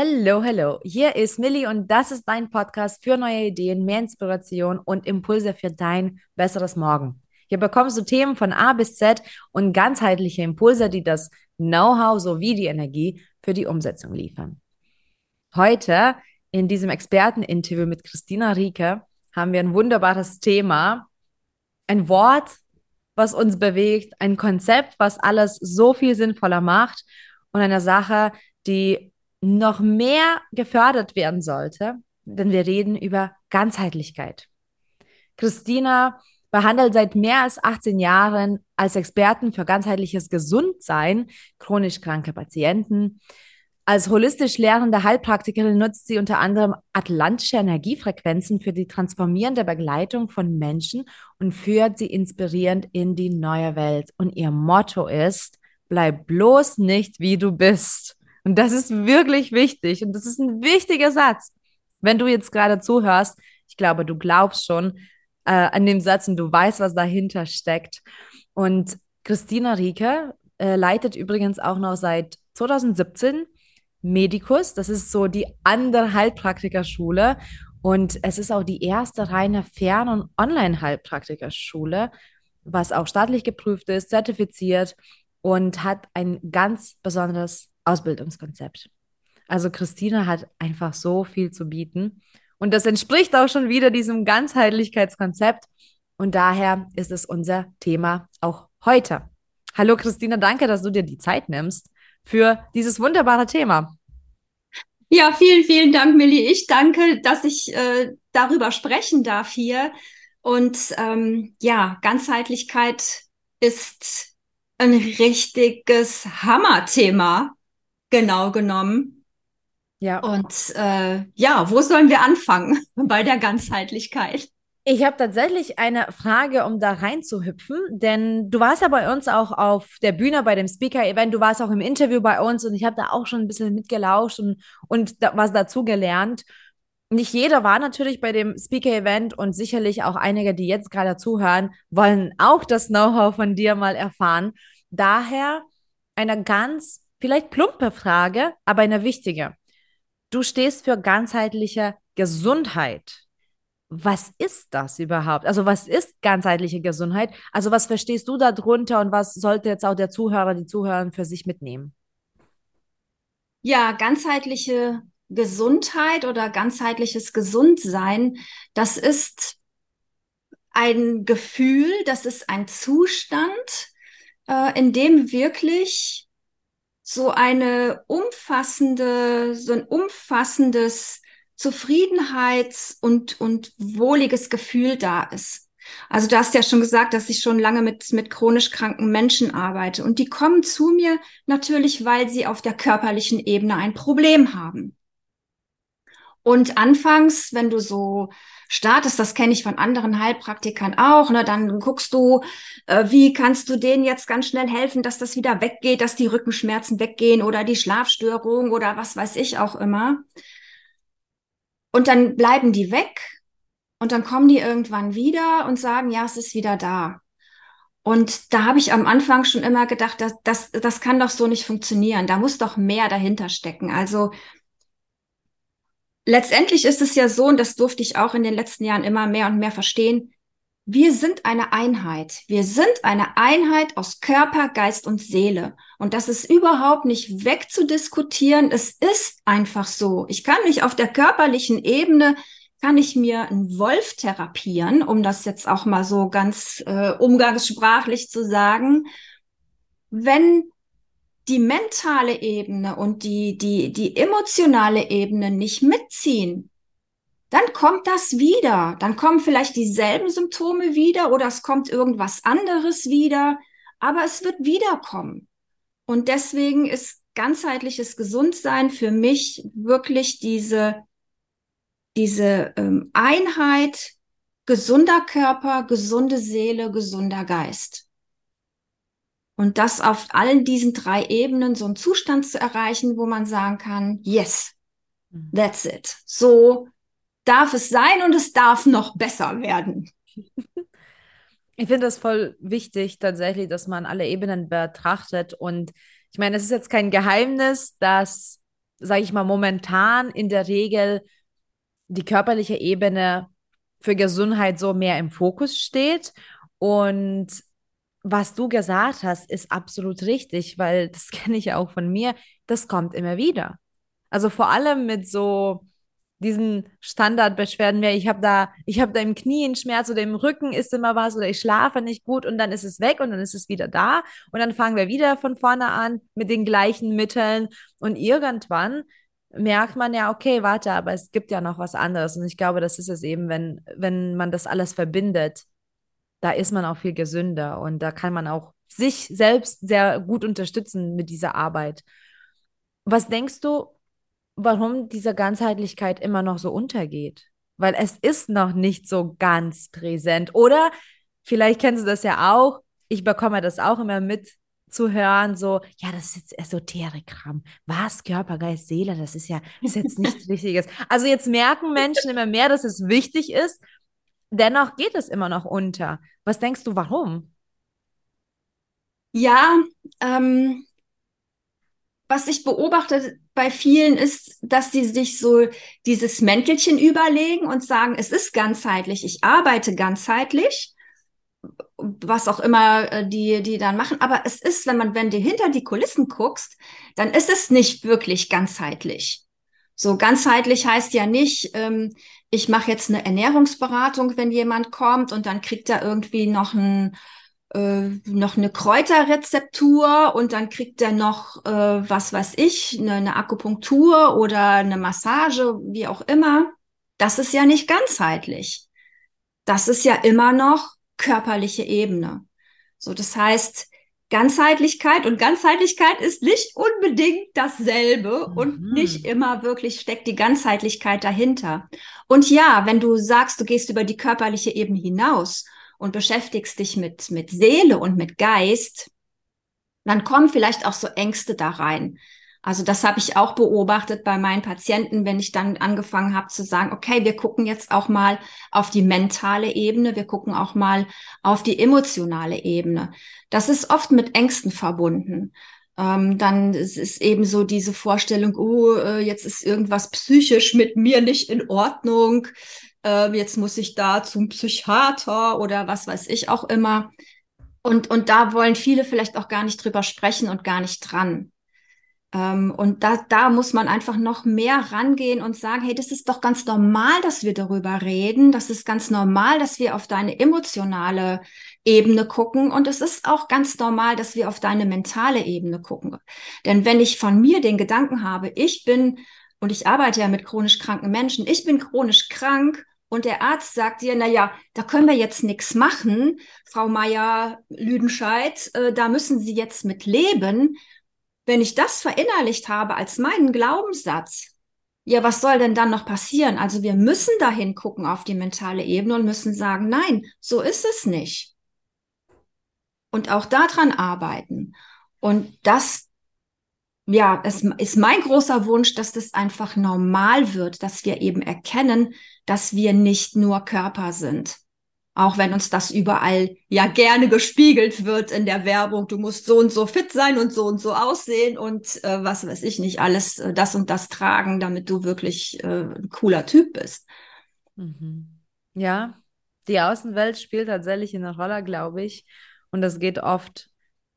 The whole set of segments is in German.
Hallo, hallo. Hier ist Millie und das ist dein Podcast für neue Ideen, mehr Inspiration und Impulse für dein besseres Morgen. Hier bekommst du Themen von A bis Z und ganzheitliche Impulse, die das Know-how sowie die Energie für die Umsetzung liefern. Heute in diesem Experteninterview mit Christina Rieke haben wir ein wunderbares Thema, ein Wort, was uns bewegt, ein Konzept, was alles so viel sinnvoller macht und eine Sache, die noch mehr gefördert werden sollte, denn wir reden über Ganzheitlichkeit. Christina behandelt seit mehr als 18 Jahren als Experten für ganzheitliches Gesundsein chronisch kranke Patienten. Als holistisch lehrende Heilpraktikerin nutzt sie unter anderem atlantische Energiefrequenzen für die transformierende Begleitung von Menschen und führt sie inspirierend in die neue Welt. Und ihr Motto ist, bleib bloß nicht wie du bist. Und das ist wirklich wichtig. Und das ist ein wichtiger Satz. Wenn du jetzt gerade zuhörst, ich glaube, du glaubst schon äh, an dem Satz und du weißt, was dahinter steckt. Und Christina Rieke äh, leitet übrigens auch noch seit 2017 Medicus. Das ist so die andere Heilpraktikerschule. Und es ist auch die erste reine Fern- und Online-Heilpraktikerschule, was auch staatlich geprüft ist, zertifiziert und hat ein ganz besonderes Ausbildungskonzept. Also Christina hat einfach so viel zu bieten. Und das entspricht auch schon wieder diesem Ganzheitlichkeitskonzept. Und daher ist es unser Thema auch heute. Hallo Christina, danke, dass du dir die Zeit nimmst für dieses wunderbare Thema. Ja, vielen, vielen Dank, Millie. Ich danke, dass ich äh, darüber sprechen darf hier. Und ähm, ja, Ganzheitlichkeit ist ein richtiges Hammerthema genau genommen. Ja. Und äh, ja, wo sollen wir anfangen bei der Ganzheitlichkeit? Ich habe tatsächlich eine Frage, um da reinzuhüpfen, denn du warst ja bei uns auch auf der Bühne bei dem Speaker-Event, du warst auch im Interview bei uns und ich habe da auch schon ein bisschen mitgelauscht und, und da, was dazu gelernt. Nicht jeder war natürlich bei dem Speaker-Event und sicherlich auch einige, die jetzt gerade zuhören, wollen auch das Know-how von dir mal erfahren. Daher eine ganz Vielleicht plumpe Frage, aber eine wichtige. Du stehst für ganzheitliche Gesundheit. Was ist das überhaupt? Also was ist ganzheitliche Gesundheit? Also was verstehst du darunter und was sollte jetzt auch der Zuhörer, die Zuhörer für sich mitnehmen? Ja, ganzheitliche Gesundheit oder ganzheitliches Gesundsein, das ist ein Gefühl, das ist ein Zustand, äh, in dem wirklich so eine umfassende, so ein umfassendes Zufriedenheits- und, und wohliges Gefühl da ist. Also du hast ja schon gesagt, dass ich schon lange mit, mit chronisch kranken Menschen arbeite. Und die kommen zu mir natürlich, weil sie auf der körperlichen Ebene ein Problem haben. Und anfangs, wenn du so startest, das kenne ich von anderen Heilpraktikern auch, ne, dann guckst du, äh, wie kannst du denen jetzt ganz schnell helfen, dass das wieder weggeht, dass die Rückenschmerzen weggehen oder die Schlafstörung oder was weiß ich auch immer. Und dann bleiben die weg und dann kommen die irgendwann wieder und sagen, ja, es ist wieder da. Und da habe ich am Anfang schon immer gedacht, das, das, das kann doch so nicht funktionieren. Da muss doch mehr dahinter stecken. Also letztendlich ist es ja so, und das durfte ich auch in den letzten Jahren immer mehr und mehr verstehen, wir sind eine Einheit. Wir sind eine Einheit aus Körper, Geist und Seele. Und das ist überhaupt nicht wegzudiskutieren. Es ist einfach so. Ich kann mich auf der körperlichen Ebene, kann ich mir einen Wolf therapieren, um das jetzt auch mal so ganz äh, umgangssprachlich zu sagen. Wenn die mentale Ebene und die, die, die emotionale Ebene nicht mitziehen, dann kommt das wieder. Dann kommen vielleicht dieselben Symptome wieder oder es kommt irgendwas anderes wieder, aber es wird wiederkommen. Und deswegen ist ganzheitliches Gesundsein für mich wirklich diese, diese ähm, Einheit gesunder Körper, gesunde Seele, gesunder Geist. Und das auf allen diesen drei Ebenen so einen Zustand zu erreichen, wo man sagen kann, yes, mhm. that's it. So darf es sein und es darf noch besser werden. Ich finde das voll wichtig tatsächlich, dass man alle Ebenen betrachtet. Und ich meine, es ist jetzt kein Geheimnis, dass sage ich mal, momentan in der Regel die körperliche Ebene für Gesundheit so mehr im Fokus steht. Und was du gesagt hast, ist absolut richtig, weil das kenne ich ja auch von mir. Das kommt immer wieder. Also vor allem mit so diesen Standardbeschwerden mehr, ich habe da, ich habe da im Knie einen Schmerz oder im Rücken ist immer was oder ich schlafe nicht gut und dann ist es weg und dann ist es wieder da und dann fangen wir wieder von vorne an mit den gleichen Mitteln und irgendwann merkt man ja, okay, warte, aber es gibt ja noch was anderes und ich glaube, das ist es eben, wenn, wenn man das alles verbindet, da ist man auch viel gesünder und da kann man auch sich selbst sehr gut unterstützen mit dieser Arbeit. Was denkst du, warum diese Ganzheitlichkeit immer noch so untergeht. Weil es ist noch nicht so ganz präsent. Oder vielleicht kennst du das ja auch. Ich bekomme das auch immer mit zu hören, so, ja, das ist jetzt Esoterikkram. Was? Körper, Geist, Seele, das ist ja das ist jetzt nichts Wichtiges. Also jetzt merken Menschen immer mehr, dass es wichtig ist. Dennoch geht es immer noch unter. Was denkst du, warum? Ja, ähm, was ich beobachte bei vielen ist, dass sie sich so dieses Mäntelchen überlegen und sagen, es ist ganzheitlich, ich arbeite ganzheitlich, was auch immer äh, die, die dann machen. Aber es ist, wenn man, wenn du hinter die Kulissen guckst, dann ist es nicht wirklich ganzheitlich. So ganzheitlich heißt ja nicht, ähm, ich mache jetzt eine Ernährungsberatung, wenn jemand kommt und dann kriegt er irgendwie noch ein äh, noch eine Kräuterrezeptur und dann kriegt er noch, äh, was weiß ich, eine, eine Akupunktur oder eine Massage, wie auch immer. Das ist ja nicht ganzheitlich. Das ist ja immer noch körperliche Ebene. So, das heißt, Ganzheitlichkeit und Ganzheitlichkeit ist nicht unbedingt dasselbe mhm. und nicht immer wirklich steckt die Ganzheitlichkeit dahinter. Und ja, wenn du sagst, du gehst über die körperliche Ebene hinaus und beschäftigst dich mit, mit Seele und mit Geist, dann kommen vielleicht auch so Ängste da rein. Also das habe ich auch beobachtet bei meinen Patienten, wenn ich dann angefangen habe zu sagen, okay, wir gucken jetzt auch mal auf die mentale Ebene, wir gucken auch mal auf die emotionale Ebene. Das ist oft mit Ängsten verbunden. Ähm, dann ist eben so diese Vorstellung, oh, äh, jetzt ist irgendwas psychisch mit mir nicht in Ordnung äh, jetzt muss ich da zum Psychiater oder was weiß ich auch immer. Und, und da wollen viele vielleicht auch gar nicht drüber sprechen und gar nicht dran. Ähm, und da, da muss man einfach noch mehr rangehen und sagen, hey, das ist doch ganz normal, dass wir darüber reden. Das ist ganz normal, dass wir auf deine emotionale Ebene gucken. Und es ist auch ganz normal, dass wir auf deine mentale Ebene gucken. Denn wenn ich von mir den Gedanken habe, ich bin, und ich arbeite ja mit chronisch kranken Menschen, ich bin chronisch krank und der Arzt sagt dir, na ja, da können wir jetzt nichts machen, Frau Meier Lüdenscheid, äh, da müssen Sie jetzt mit leben. Wenn ich das verinnerlicht habe als meinen Glaubenssatz, ja, was soll denn dann noch passieren? Also wir müssen dahin gucken auf die mentale Ebene und müssen sagen, nein, so ist es nicht. Und auch daran arbeiten. Und das ja, es ist mein großer Wunsch, dass das einfach normal wird, dass wir eben erkennen, dass wir nicht nur Körper sind. Auch wenn uns das überall ja gerne gespiegelt wird in der Werbung. Du musst so und so fit sein und so und so aussehen und äh, was weiß ich nicht, alles äh, das und das tragen, damit du wirklich äh, ein cooler Typ bist. Mhm. Ja, die Außenwelt spielt tatsächlich eine Rolle, glaube ich. Und das geht oft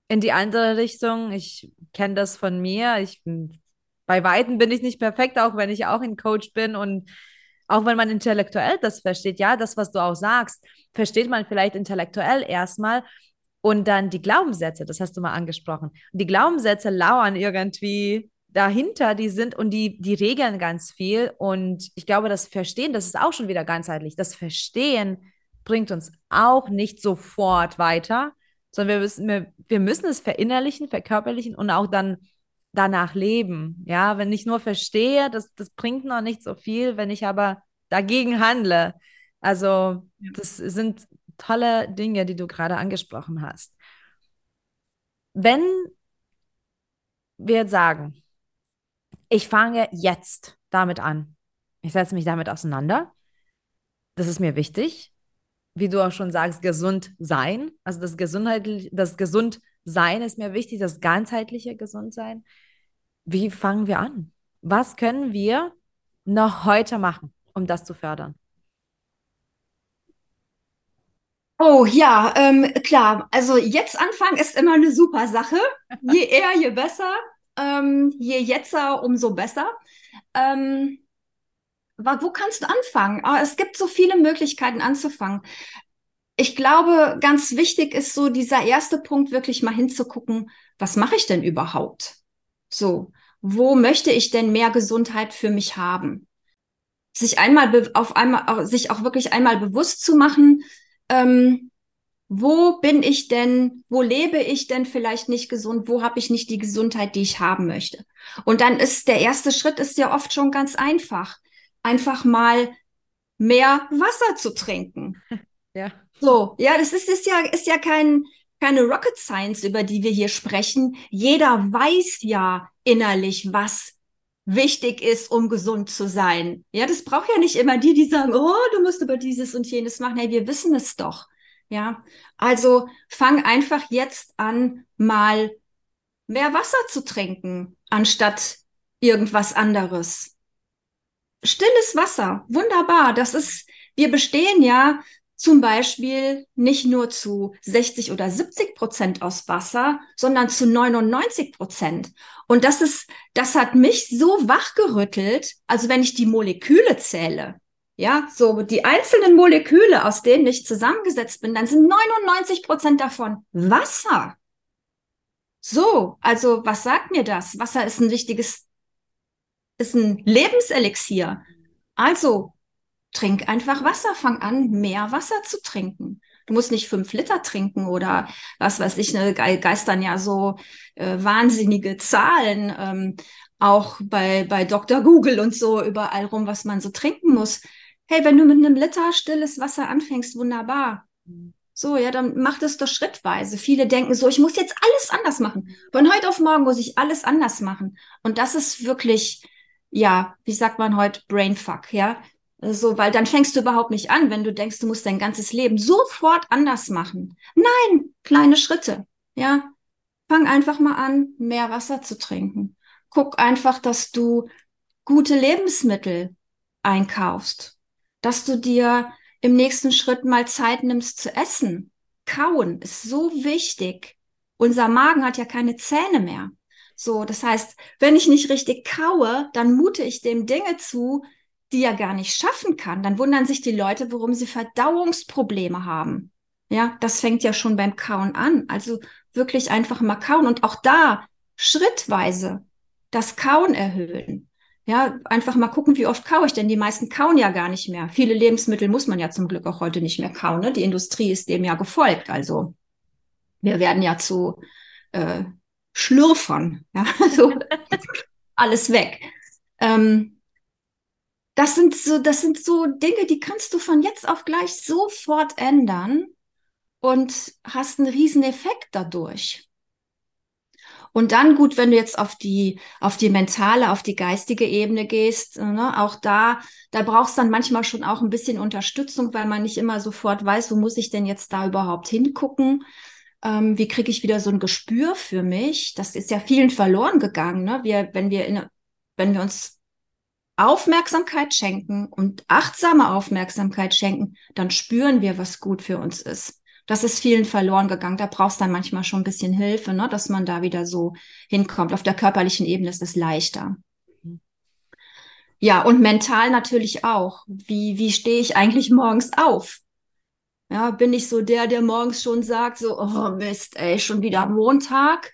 in die andere Richtung. Ich kenne das von mir. Ich bei Weitem bin ich nicht perfekt, auch wenn ich auch ein Coach bin und auch wenn man intellektuell das versteht, ja, das, was du auch sagst, versteht man vielleicht intellektuell erstmal und dann die Glaubenssätze, das hast du mal angesprochen. Die Glaubenssätze lauern irgendwie dahinter, die sind und die, die regeln ganz viel. Und ich glaube, das Verstehen, das ist auch schon wieder ganzheitlich. Das Verstehen bringt uns auch nicht sofort weiter, sondern wir müssen, wir, wir müssen es verinnerlichen, verkörperlichen und auch dann danach leben. Ja, wenn ich nur verstehe, das, das bringt noch nicht so viel, wenn ich aber dagegen handle. Also, das sind tolle Dinge, die du gerade angesprochen hast. Wenn wir jetzt sagen, ich fange jetzt damit an, ich setze mich damit auseinander, das ist mir wichtig, wie du auch schon sagst, gesund sein. Also das Gesundheit, das Gesundsein ist mir wichtig, das ganzheitliche Gesundsein. Wie fangen wir an? Was können wir noch heute machen, um das zu fördern? Oh ja, ähm, klar. Also jetzt anfangen ist immer eine super Sache. Je eher, je besser. Ähm, je jetzer, umso besser. Ähm, wo kannst du anfangen? Oh, es gibt so viele Möglichkeiten anzufangen. Ich glaube, ganz wichtig ist so dieser erste Punkt, wirklich mal hinzugucken, was mache ich denn überhaupt? So, wo möchte ich denn mehr Gesundheit für mich haben? Sich einmal auf einmal, sich auch wirklich einmal bewusst zu machen, ähm, wo bin ich denn, wo lebe ich denn vielleicht nicht gesund, wo habe ich nicht die Gesundheit, die ich haben möchte. Und dann ist der erste Schritt ist ja oft schon ganz einfach. Einfach mal mehr Wasser zu trinken. Ja. So, ja, das ist, ist ja, ist ja kein, keine Rocket Science, über die wir hier sprechen. Jeder weiß ja innerlich, was wichtig ist, um gesund zu sein. Ja, das braucht ja nicht immer die, die sagen, oh, du musst über dieses und jenes machen. Hey, wir wissen es doch. Ja, also fang einfach jetzt an, mal mehr Wasser zu trinken, anstatt irgendwas anderes. Stilles Wasser, wunderbar. Das ist, wir bestehen ja zum Beispiel nicht nur zu 60 oder 70 Prozent aus Wasser, sondern zu 99 Prozent. Und das ist, das hat mich so wachgerüttelt, also wenn ich die Moleküle zähle, ja, so die einzelnen Moleküle, aus denen ich zusammengesetzt bin, dann sind 99 Prozent davon Wasser. So, also was sagt mir das? Wasser ist ein wichtiges, ist ein Lebenselixier. Also trink einfach Wasser, fang an, mehr Wasser zu trinken. Du musst nicht fünf Liter trinken oder was weiß ich, ne, geistern ja so äh, wahnsinnige Zahlen, ähm, auch bei, bei Dr. Google und so überall rum, was man so trinken muss. Hey, wenn du mit einem Liter stilles Wasser anfängst, wunderbar. So, ja, dann mach das doch schrittweise. Viele denken so, ich muss jetzt alles anders machen. Von heute auf morgen muss ich alles anders machen. Und das ist wirklich, ja, wie sagt man heute, Brainfuck, ja. So, weil dann fängst du überhaupt nicht an, wenn du denkst, du musst dein ganzes Leben sofort anders machen. Nein, kleine Schritte. Ja, fang einfach mal an, mehr Wasser zu trinken. Guck einfach, dass du gute Lebensmittel einkaufst, dass du dir im nächsten Schritt mal Zeit nimmst zu essen. Kauen ist so wichtig. Unser Magen hat ja keine Zähne mehr. So, das heißt, wenn ich nicht richtig kaue, dann mute ich dem Dinge zu, die er gar nicht schaffen kann, dann wundern sich die Leute, warum sie Verdauungsprobleme haben. Ja, das fängt ja schon beim Kauen an. Also wirklich einfach mal kauen und auch da schrittweise das Kauen erhöhen. Ja, einfach mal gucken, wie oft kaue ich, denn die meisten kauen ja gar nicht mehr. Viele Lebensmittel muss man ja zum Glück auch heute nicht mehr kauen. Ne? Die Industrie ist dem ja gefolgt. Also wir werden ja zu äh, Schlürfern. Ja, so alles weg. Ähm, das sind so, das sind so Dinge, die kannst du von jetzt auf gleich sofort ändern und hast einen riesen Effekt dadurch. Und dann gut, wenn du jetzt auf die, auf die mentale, auf die geistige Ebene gehst, ne, auch da, da brauchst dann manchmal schon auch ein bisschen Unterstützung, weil man nicht immer sofort weiß, wo muss ich denn jetzt da überhaupt hingucken? Ähm, wie kriege ich wieder so ein Gespür für mich? Das ist ja vielen verloren gegangen. Ne? Wir, wenn wir in, wenn wir uns Aufmerksamkeit schenken und achtsame Aufmerksamkeit schenken, dann spüren wir, was gut für uns ist. Das ist vielen verloren gegangen. Da brauchst du dann manchmal schon ein bisschen Hilfe, ne, dass man da wieder so hinkommt. Auf der körperlichen Ebene ist es leichter. Ja, und mental natürlich auch. Wie, wie stehe ich eigentlich morgens auf? Ja, bin ich so der, der morgens schon sagt, so, oh Mist, ey, schon wieder Montag.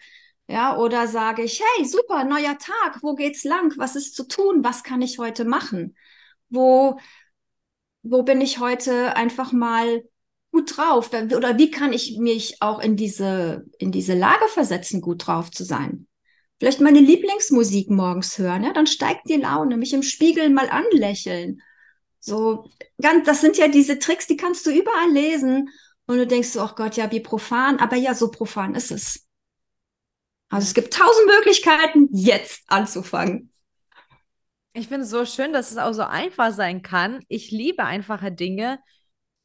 Ja, oder sage ich, hey, super, neuer Tag, wo geht's lang? Was ist zu tun? Was kann ich heute machen? Wo, wo bin ich heute einfach mal gut drauf? Oder wie kann ich mich auch in diese, in diese Lage versetzen, gut drauf zu sein? Vielleicht meine Lieblingsmusik morgens hören, ja, dann steigt die Laune, mich im Spiegel mal anlächeln. So, ganz, das sind ja diese Tricks, die kannst du überall lesen. Und du denkst so, ach Gott, ja, wie profan. Aber ja, so profan ist es. Also es gibt tausend Möglichkeiten, jetzt anzufangen. Ich finde es so schön, dass es auch so einfach sein kann. Ich liebe einfache Dinge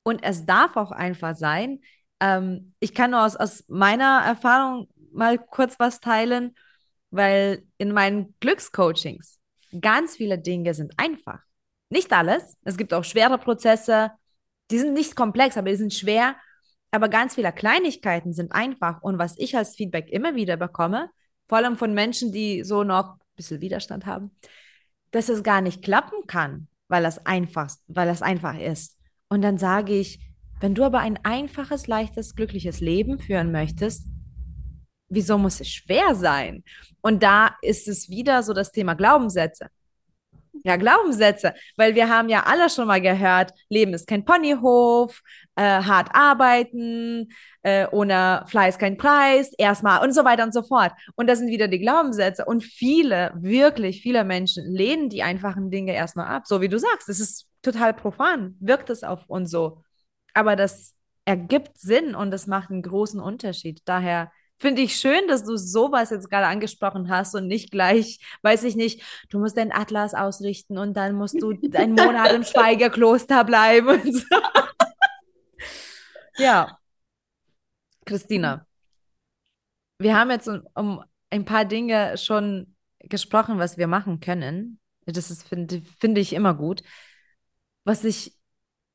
und es darf auch einfach sein. Ähm, ich kann nur aus, aus meiner Erfahrung mal kurz was teilen, weil in meinen Glückscoachings, ganz viele Dinge sind einfach. Nicht alles. Es gibt auch schwere Prozesse. Die sind nicht komplex, aber die sind schwer. Aber ganz viele Kleinigkeiten sind einfach. Und was ich als Feedback immer wieder bekomme, vor allem von Menschen, die so noch ein bisschen Widerstand haben, dass es gar nicht klappen kann, weil das einfach, weil das einfach ist. Und dann sage ich, wenn du aber ein einfaches, leichtes, glückliches Leben führen möchtest, wieso muss es schwer sein? Und da ist es wieder so das Thema Glaubenssätze. Ja, Glaubenssätze, weil wir haben ja alle schon mal gehört, Leben ist kein Ponyhof, äh, hart arbeiten, äh, ohne Fleiß kein Preis, erstmal und so weiter und so fort. Und das sind wieder die Glaubenssätze. Und viele, wirklich viele Menschen lehnen die einfachen Dinge erstmal ab. So wie du sagst, es ist total profan, wirkt es auf uns so. Aber das ergibt Sinn und das macht einen großen Unterschied. Daher finde ich schön, dass du sowas jetzt gerade angesprochen hast und nicht gleich, weiß ich nicht, du musst deinen Atlas ausrichten und dann musst du einen Monat im Schweigekloster bleiben und so. ja. Christina, wir haben jetzt um, um, ein paar Dinge schon gesprochen, was wir machen können. Das finde find ich immer gut. Was ich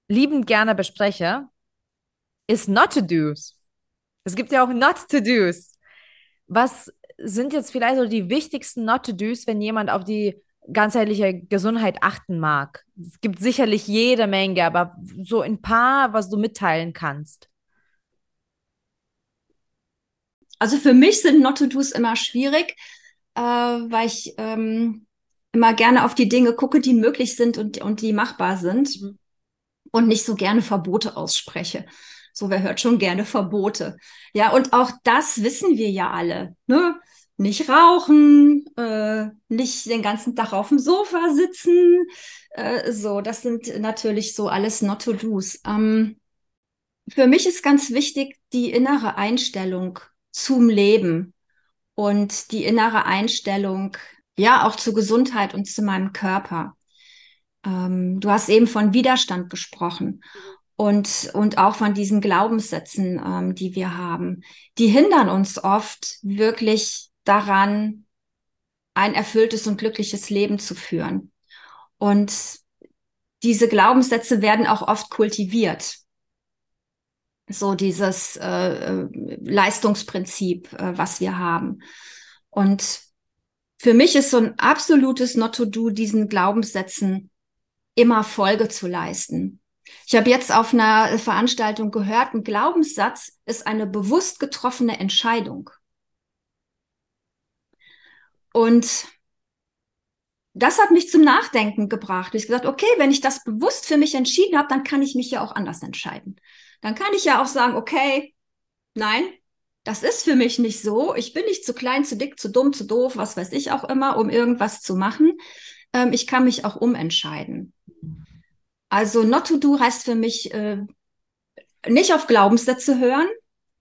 liebend gerne bespreche, ist Not-to-Dos. Es gibt ja auch Not-to-Dos. Was sind jetzt vielleicht so die wichtigsten Not-to-Dos, wenn jemand auf die ganzheitliche Gesundheit achten mag? Es gibt sicherlich jede Menge, aber so ein paar, was du mitteilen kannst. Also für mich sind Not-to-Dos immer schwierig, äh, weil ich ähm, immer gerne auf die Dinge gucke, die möglich sind und, und die machbar sind mhm. und nicht so gerne Verbote ausspreche. So, wer hört schon gerne Verbote? Ja, und auch das wissen wir ja alle. Ne? Nicht rauchen, äh, nicht den ganzen Tag auf dem Sofa sitzen. Äh, so, das sind natürlich so alles Not-to-Dos. Ähm, für mich ist ganz wichtig die innere Einstellung zum Leben und die innere Einstellung, ja, auch zur Gesundheit und zu meinem Körper. Ähm, du hast eben von Widerstand gesprochen. Und, und auch von diesen Glaubenssätzen, ähm, die wir haben. Die hindern uns oft wirklich daran, ein erfülltes und glückliches Leben zu führen. Und diese Glaubenssätze werden auch oft kultiviert. So dieses äh, äh Leistungsprinzip, äh, was wir haben. Und für mich ist so ein absolutes Not-to-Do, diesen Glaubenssätzen immer Folge zu leisten. Ich habe jetzt auf einer Veranstaltung gehört, ein Glaubenssatz ist eine bewusst getroffene Entscheidung. Und das hat mich zum Nachdenken gebracht. Ich gesagt, okay, wenn ich das bewusst für mich entschieden habe, dann kann ich mich ja auch anders entscheiden. Dann kann ich ja auch sagen, okay, nein, das ist für mich nicht so. Ich bin nicht zu klein, zu dick, zu dumm, zu doof, was weiß ich auch immer, um irgendwas zu machen. Ähm, ich kann mich auch umentscheiden. Also not to do heißt für mich äh, nicht auf Glaubenssätze hören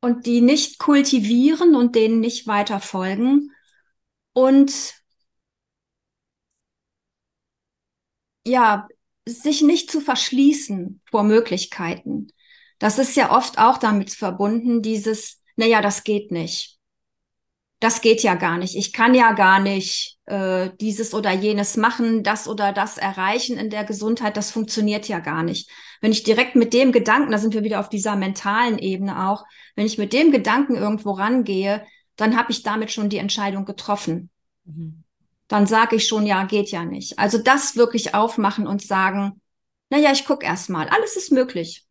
und die nicht kultivieren und denen nicht weiter folgen und ja, sich nicht zu verschließen vor Möglichkeiten. Das ist ja oft auch damit verbunden, dieses, naja, das geht nicht das geht ja gar nicht. Ich kann ja gar nicht äh, dieses oder jenes machen, das oder das erreichen in der Gesundheit. Das funktioniert ja gar nicht. Wenn ich direkt mit dem Gedanken, da sind wir wieder auf dieser mentalen Ebene auch, wenn ich mit dem Gedanken irgendwo rangehe, dann habe ich damit schon die Entscheidung getroffen. Mhm. Dann sage ich schon, ja, geht ja nicht. Also das wirklich aufmachen und sagen, na ja, ich guck erst mal. Alles ist möglich.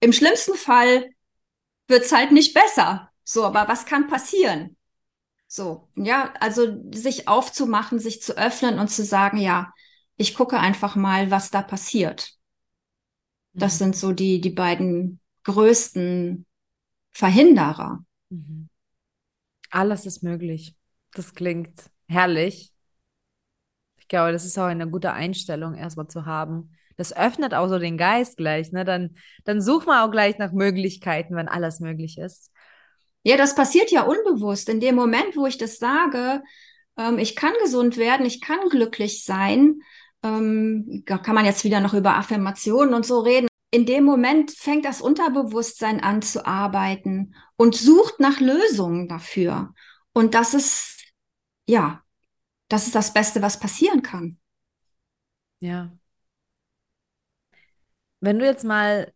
Im schlimmsten Fall wird's halt nicht besser. So, aber was kann passieren? So, ja, also sich aufzumachen, sich zu öffnen und zu sagen, ja, ich gucke einfach mal, was da passiert. Das mhm. sind so die, die beiden größten Verhinderer. Mhm. Alles ist möglich. Das klingt herrlich. Ich glaube, das ist auch eine gute Einstellung, erstmal zu haben. Das öffnet auch so den Geist gleich, ne? Dann, dann such mal auch gleich nach Möglichkeiten, wenn alles möglich ist. Ja, das passiert ja unbewusst. In dem Moment, wo ich das sage, ähm, ich kann gesund werden, ich kann glücklich sein, ähm, kann man jetzt wieder noch über Affirmationen und so reden. In dem Moment fängt das Unterbewusstsein an zu arbeiten und sucht nach Lösungen dafür. Und das ist, ja, das ist das Beste, was passieren kann. Ja. Wenn du jetzt mal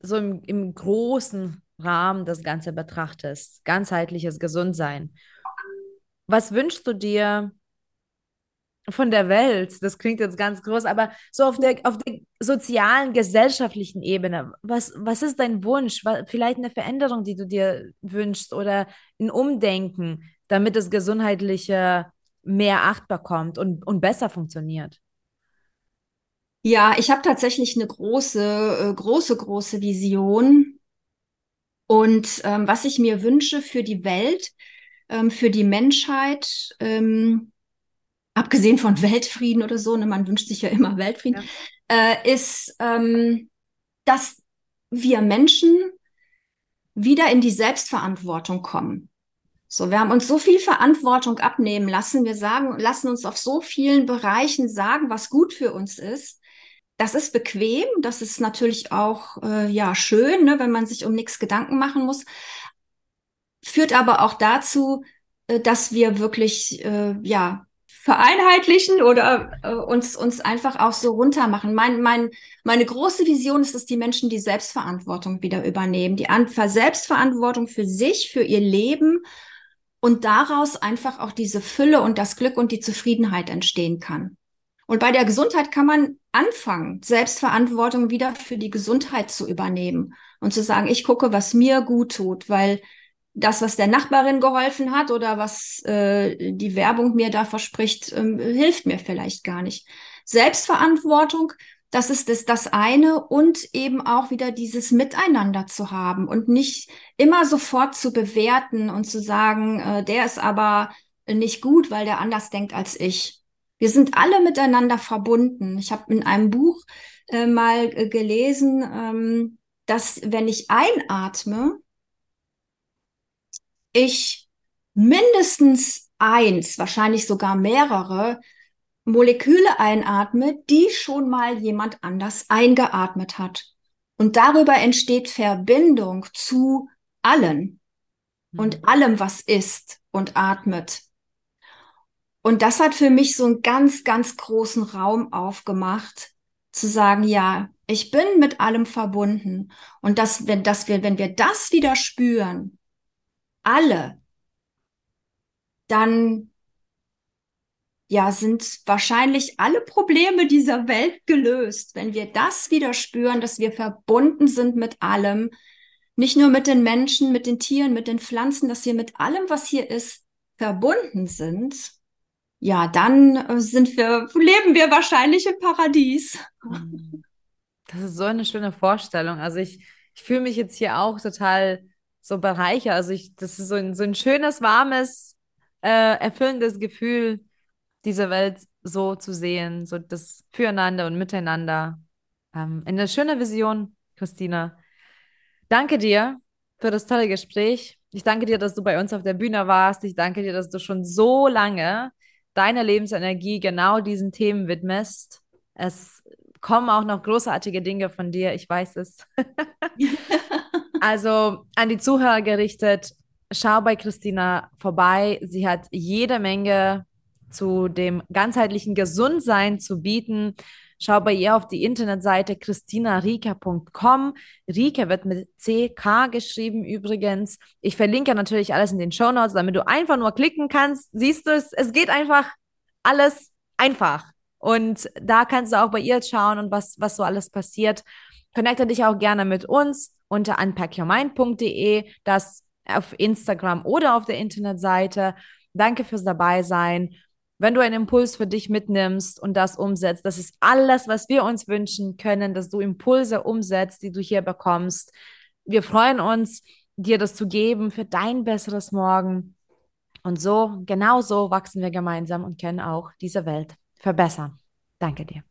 so im, im großen Rahmen das Ganze betrachtest, ganzheitliches Gesundsein, was wünschst du dir von der Welt? Das klingt jetzt ganz groß, aber so auf der, auf der sozialen, gesellschaftlichen Ebene, was, was ist dein Wunsch? Vielleicht eine Veränderung, die du dir wünschst oder ein Umdenken, damit das Gesundheitliche mehr Acht bekommt und, und besser funktioniert? Ja, ich habe tatsächlich eine große, äh, große, große Vision. Und ähm, was ich mir wünsche für die Welt, ähm, für die Menschheit, ähm, abgesehen von Weltfrieden oder so, ne, man wünscht sich ja immer Weltfrieden, ja. äh, ist, ähm, dass wir Menschen wieder in die Selbstverantwortung kommen. So, wir haben uns so viel Verantwortung abnehmen lassen. Wir sagen, lassen uns auf so vielen Bereichen sagen, was gut für uns ist. Das ist bequem, das ist natürlich auch äh, ja schön, ne, wenn man sich um nichts Gedanken machen muss. Führt aber auch dazu, äh, dass wir wirklich äh, ja vereinheitlichen oder äh, uns, uns einfach auch so runter machen. Mein, mein, meine große Vision ist, dass die Menschen die Selbstverantwortung wieder übernehmen, die An Selbstverantwortung für sich, für ihr Leben und daraus einfach auch diese Fülle und das Glück und die Zufriedenheit entstehen kann. Und bei der Gesundheit kann man anfangen, Selbstverantwortung wieder für die Gesundheit zu übernehmen und zu sagen, ich gucke, was mir gut tut, weil das, was der Nachbarin geholfen hat oder was äh, die Werbung mir da verspricht, ähm, hilft mir vielleicht gar nicht. Selbstverantwortung, das ist das, das eine und eben auch wieder dieses Miteinander zu haben und nicht immer sofort zu bewerten und zu sagen, äh, der ist aber nicht gut, weil der anders denkt als ich. Wir sind alle miteinander verbunden. Ich habe in einem Buch äh, mal äh, gelesen, ähm, dass wenn ich einatme, ich mindestens eins, wahrscheinlich sogar mehrere Moleküle einatme, die schon mal jemand anders eingeatmet hat. Und darüber entsteht Verbindung zu allen und mhm. allem, was ist und atmet. Und das hat für mich so einen ganz, ganz großen Raum aufgemacht, zu sagen, ja, ich bin mit allem verbunden. Und dass, wenn, dass wir, wenn wir das wieder spüren, alle, dann ja, sind wahrscheinlich alle Probleme dieser Welt gelöst, wenn wir das wieder spüren, dass wir verbunden sind mit allem, nicht nur mit den Menschen, mit den Tieren, mit den Pflanzen, dass wir mit allem, was hier ist, verbunden sind, ja, dann äh, sind wir, leben wir wahrscheinlich im Paradies. Das ist so eine schöne Vorstellung. Also ich, ich fühle mich jetzt hier auch total so bereichert. Also ich, das ist so ein, so ein schönes, warmes, äh, erfüllendes Gefühl, diese Welt so zu sehen, so das Füreinander und Miteinander. Ähm, eine schöne Vision, Christina. Danke dir für das tolle Gespräch. Ich danke dir, dass du bei uns auf der Bühne warst. Ich danke dir, dass du schon so lange deine Lebensenergie genau diesen Themen widmest. Es kommen auch noch großartige Dinge von dir, ich weiß es. Also an die Zuhörer gerichtet, schau bei Christina vorbei. Sie hat jede Menge zu dem ganzheitlichen Gesundsein zu bieten. Schau bei ihr auf die Internetseite christinarika.com. Rika wird mit CK geschrieben übrigens. Ich verlinke natürlich alles in den Show Notes, damit du einfach nur klicken kannst. Siehst du es? Es geht einfach alles einfach. Und da kannst du auch bei ihr schauen und was, was so alles passiert. Connecte dich auch gerne mit uns unter unpackyourmind.de, das auf Instagram oder auf der Internetseite. Danke fürs Dabeisein. Wenn du einen Impuls für dich mitnimmst und das umsetzt, das ist alles, was wir uns wünschen können, dass du Impulse umsetzt, die du hier bekommst. Wir freuen uns, dir das zu geben für dein besseres Morgen. Und so, genau so wachsen wir gemeinsam und können auch diese Welt verbessern. Danke dir.